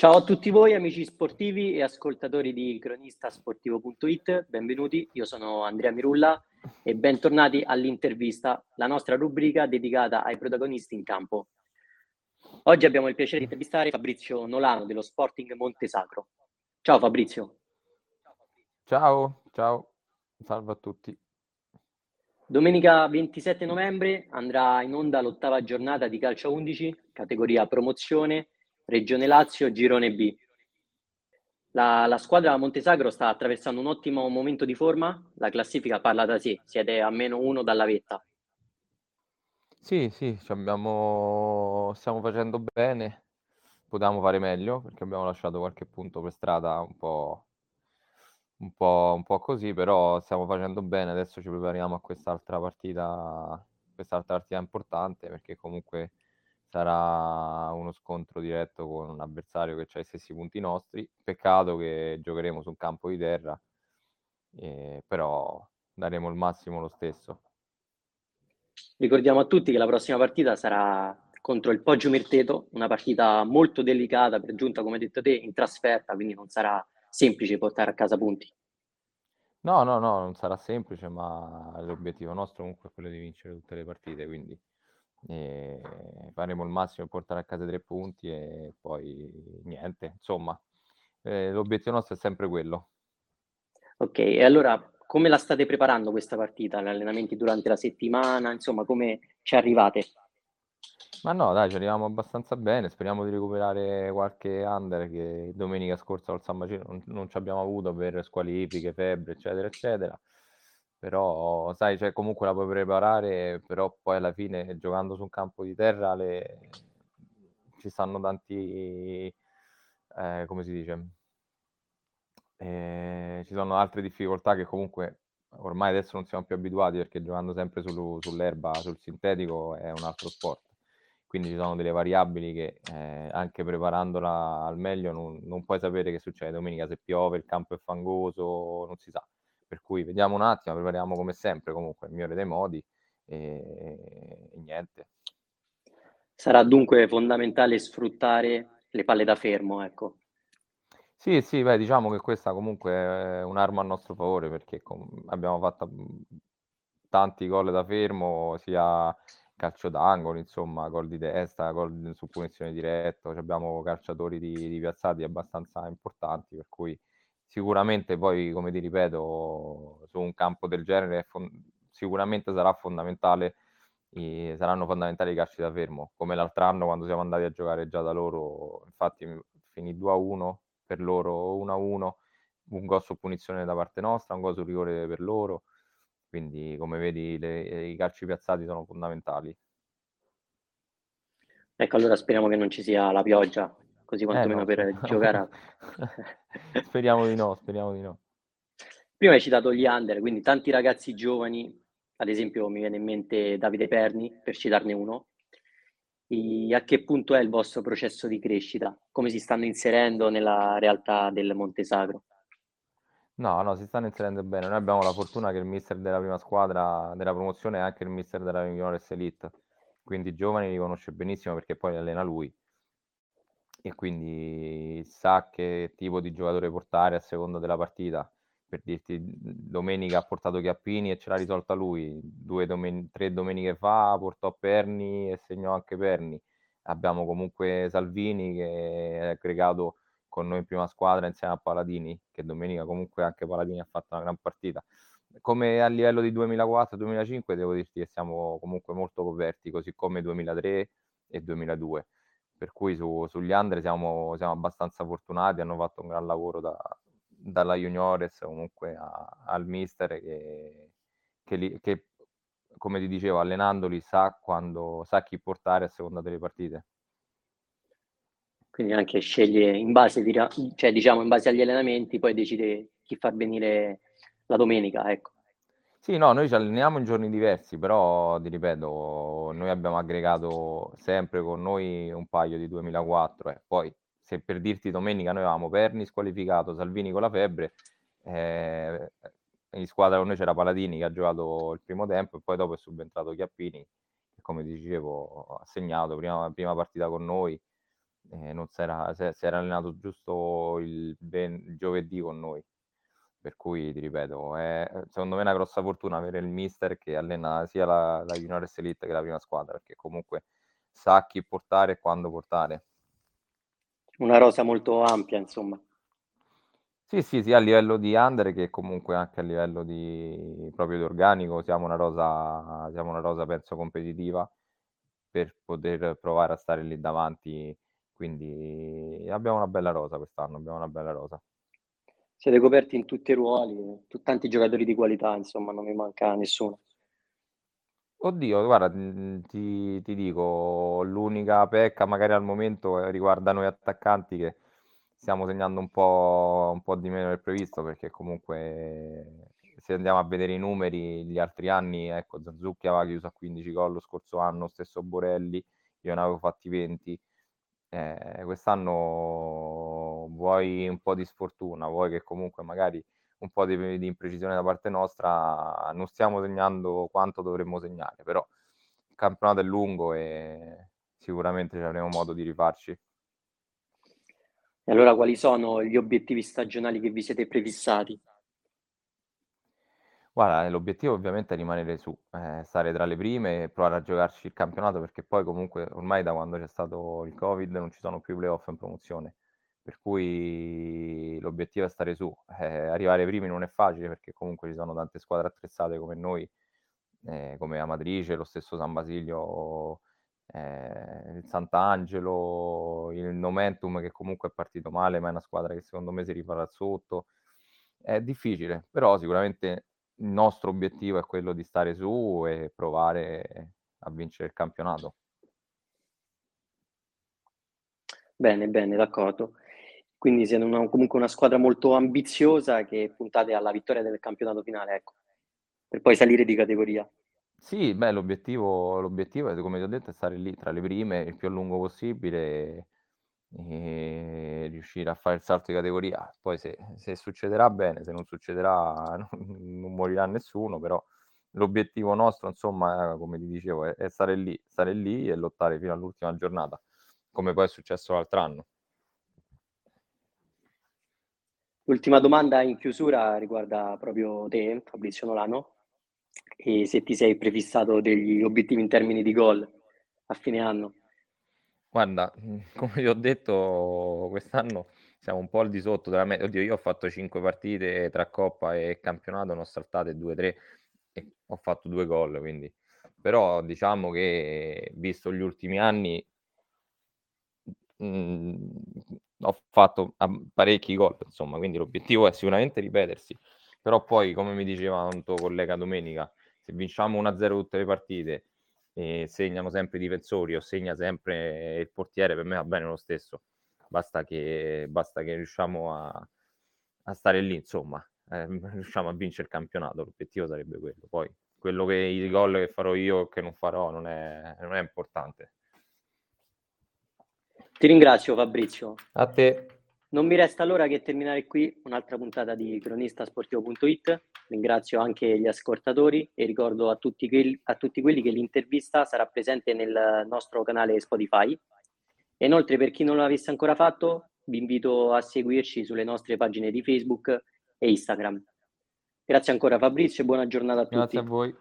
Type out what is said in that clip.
Ciao a tutti voi amici sportivi e ascoltatori di cronistasportivo.it, benvenuti, io sono Andrea Mirulla e bentornati all'intervista, la nostra rubrica dedicata ai protagonisti in campo. Oggi abbiamo il piacere di intervistare Fabrizio Nolano dello Sporting Montesacro. Ciao Fabrizio. Ciao, ciao, salve a tutti. Domenica 27 novembre andrà in onda l'ottava giornata di calcio 11, categoria promozione, Regione Lazio, Girone B. La, la, squadra Montesagro sta attraversando un ottimo momento di forma, la classifica parla da sé, siete a meno uno dalla vetta. Sì, sì, abbiamo... stiamo facendo bene, potevamo fare meglio perché abbiamo lasciato qualche punto per strada un po' un po', un po' così, però stiamo facendo bene. Adesso ci prepariamo a quest'altra partita, quest'altra partita importante perché comunque sarà uno scontro diretto con un avversario che ha i stessi punti nostri. Peccato che giocheremo su un campo di terra, eh, però daremo il massimo lo stesso. Ricordiamo a tutti che la prossima partita sarà contro il Poggio Mirteto, una partita molto delicata per giunta, come hai detto te, in trasferta, quindi non sarà semplice portare a casa punti. No, no, no, non sarà semplice, ma l'obiettivo nostro comunque è quello di vincere tutte le partite, quindi faremo il massimo per portare a casa tre punti e poi niente, insomma, eh, l'obiettivo nostro è sempre quello. Ok, e allora come la state preparando questa partita? Gli allenamenti durante la settimana, insomma, come ci arrivate? Ma no, dai, ci arriviamo abbastanza bene. Speriamo di recuperare qualche under che domenica scorsa al San Macino non, non ci abbiamo avuto per squalifiche, febbre, eccetera, eccetera. Però, sai, cioè, comunque la puoi preparare, però poi alla fine giocando su un campo di terra le... ci stanno tanti, eh, come si dice, eh, ci sono altre difficoltà che comunque ormai adesso non siamo più abituati perché giocando sempre sul, sull'erba, sul sintetico è un altro sport quindi ci sono delle variabili che eh, anche preparandola al meglio non, non, puoi sapere che succede domenica se piove, il campo è fangoso, non si sa. Per cui vediamo un attimo, prepariamo come sempre comunque il migliore dei modi e, e niente. Sarà dunque fondamentale sfruttare le palle da fermo, ecco. Sì, sì, beh, diciamo che questa comunque è un'arma a nostro favore perché abbiamo fatto tanti gol da fermo, sia calcio d'angolo, insomma, gol di testa, gol su punizione diretto, abbiamo calciatori di, di piazzati abbastanza importanti, per cui sicuramente poi, come ti ripeto, su un campo del genere fon- sicuramente sarà fondamentale, i, saranno fondamentali i calci da fermo, come l'altro anno quando siamo andati a giocare già da loro, infatti finì 2-1 per loro, 1-1, un gol su punizione da parte nostra, un gol su rigore per loro, quindi come vedi le, i calci piazzati sono fondamentali. Ecco, allora speriamo che non ci sia la pioggia, così quantomeno eh no, per giocare. speriamo di no, speriamo di no. Prima hai citato gli under, quindi tanti ragazzi giovani, ad esempio mi viene in mente Davide Perni, per citarne uno. E a che punto è il vostro processo di crescita? Come si stanno inserendo nella realtà del Montesagro? No, no, si stanno inserendo bene. Noi abbiamo la fortuna che il mister della prima squadra della promozione è anche il mister della Juniores Elite, quindi i giovani li conosce benissimo perché poi li allena lui e quindi sa che tipo di giocatore portare a seconda della partita. Per dirti, domenica ha portato Chiappini e ce l'ha risolta lui. Domen- tre domeniche fa portò Perni e segnò anche Perni. Abbiamo comunque Salvini che è aggregato con noi in prima squadra insieme a Paladini, che domenica comunque anche Paladini ha fatto una gran partita. Come a livello di 2004-2005 devo dirti che siamo comunque molto coperti, così come 2003 e 2002. Per cui su, sugli Andre siamo, siamo, abbastanza fortunati, hanno fatto un gran lavoro da, dalla Juniores comunque a, al mister che, che, li, che, come ti dicevo, allenandoli sa, quando, sa chi portare a seconda delle partite quindi anche sceglie in base, cioè, diciamo, in base agli allenamenti, poi decide chi far venire la domenica, ecco. Sì, no, noi ci alleniamo in giorni diversi, però ti ripeto, noi abbiamo aggregato sempre con noi un paio di 2004, eh. poi se per dirti domenica noi avevamo Perni squalificato, Salvini con la febbre, eh, in squadra con noi c'era Paladini che ha giocato il primo tempo e poi dopo è subentrato Chiappini che come dicevo ha segnato prima, prima partita con noi eh, non si era allenato giusto il, ben, il giovedì con noi. Per cui ti ripeto, è secondo me una grossa fortuna avere il mister che allena sia la, la Juniores Elite che la prima squadra, perché comunque sa chi portare e quando portare. Una rosa molto ampia, insomma. Sì, sì, sia a livello di under che comunque anche a livello di proprio di organico siamo una rosa, siamo una rosa penso competitiva per poter provare a stare lì davanti. Quindi abbiamo una bella rosa quest'anno, abbiamo una bella rosa. Siete coperti in tutti i ruoli, tanti giocatori di qualità, insomma, non mi manca nessuno. Oddio, guarda, ti, ti dico, l'unica pecca magari al momento riguarda noi attaccanti che stiamo segnando un po', un po' di meno del previsto perché comunque se andiamo a vedere i numeri gli altri anni, ecco, Zanzucchi aveva chiuso a 15 gol lo scorso anno, stesso Borelli, io ne avevo fatti 20. Eh, quest'anno vuoi un po' di sfortuna, vuoi che comunque magari un po' di, di, imprecisione da parte nostra, non stiamo segnando quanto dovremmo segnare, però il campionato è lungo e sicuramente avremo modo di rifarci. E allora quali sono gli obiettivi stagionali che vi siete prefissati? Guarda, l'obiettivo ovviamente è rimanere su, eh, stare tra le prime e provare a giocarci il campionato perché poi comunque ormai da quando c'è stato il Covid non ci sono più playoff in promozione, per cui l'obiettivo è stare su. Eh, arrivare primi non è facile perché comunque ci sono tante squadre attrezzate come noi, eh, come Amatrice, lo stesso San Basilio eh, il Sant'Angelo, il Momentum che comunque è partito male, ma è una squadra che secondo me si rifarà sotto. È difficile, però sicuramente il nostro obiettivo è quello di stare su e provare a vincere il campionato. Bene, bene, d'accordo. Quindi siete una, comunque una squadra molto ambiziosa che puntate alla vittoria del campionato finale, ecco, per poi salire di categoria. Sì, beh, l'obiettivo l'obiettivo come ti ho detto, è stare lì tra le prime il più a lungo possibile e riuscire a fare il salto di categoria. Poi se, se succederà bene, se non succederà non, non, morirà nessuno, però l'obiettivo nostro, insomma, come ti dicevo, è, è, stare lì, stare lì e lottare fino all'ultima giornata, come poi è successo l'altro anno. L'ultima domanda in chiusura riguarda proprio te, Fabrizio Nolano e se ti sei prefissato degli obiettivi in termini di gol a fine anno. Guarda, come ti ho detto, quest'anno siamo un po' al di sotto della media. Oddio, io ho fatto 5 partite tra Coppa e campionato, ne ho saltate 2-3 e ho fatto due gol, quindi... Però diciamo che, visto gli ultimi anni, mh, mm, ho fatto parecchi gol, insomma, quindi l'obiettivo è sicuramente ripetersi. Però poi, come mi diceva un tuo collega domenica, se vinciamo 1-0 tutte le partite e segnano sempre i difensori o segna sempre il portiere, per me va bene lo stesso. Basta che, basta che riusciamo a, a stare lì, insomma, eh, riusciamo a vincere il campionato. L'obiettivo sarebbe quello. Poi quello che i gol che farò io o che non farò non è, non è importante. Ti ringrazio Fabrizio. A te. Non mi resta allora che terminare qui un'altra puntata di cronistasportivo.it. Ringrazio anche gli ascoltatori e ricordo a tutti, quelli, a tutti quelli che l'intervista sarà presente nel nostro canale Spotify. E inoltre, per chi non l'avesse ancora fatto, vi invito a seguirci sulle nostre pagine di Facebook e Instagram. Grazie ancora Fabrizio e buona giornata a tutti. Grazie a voi.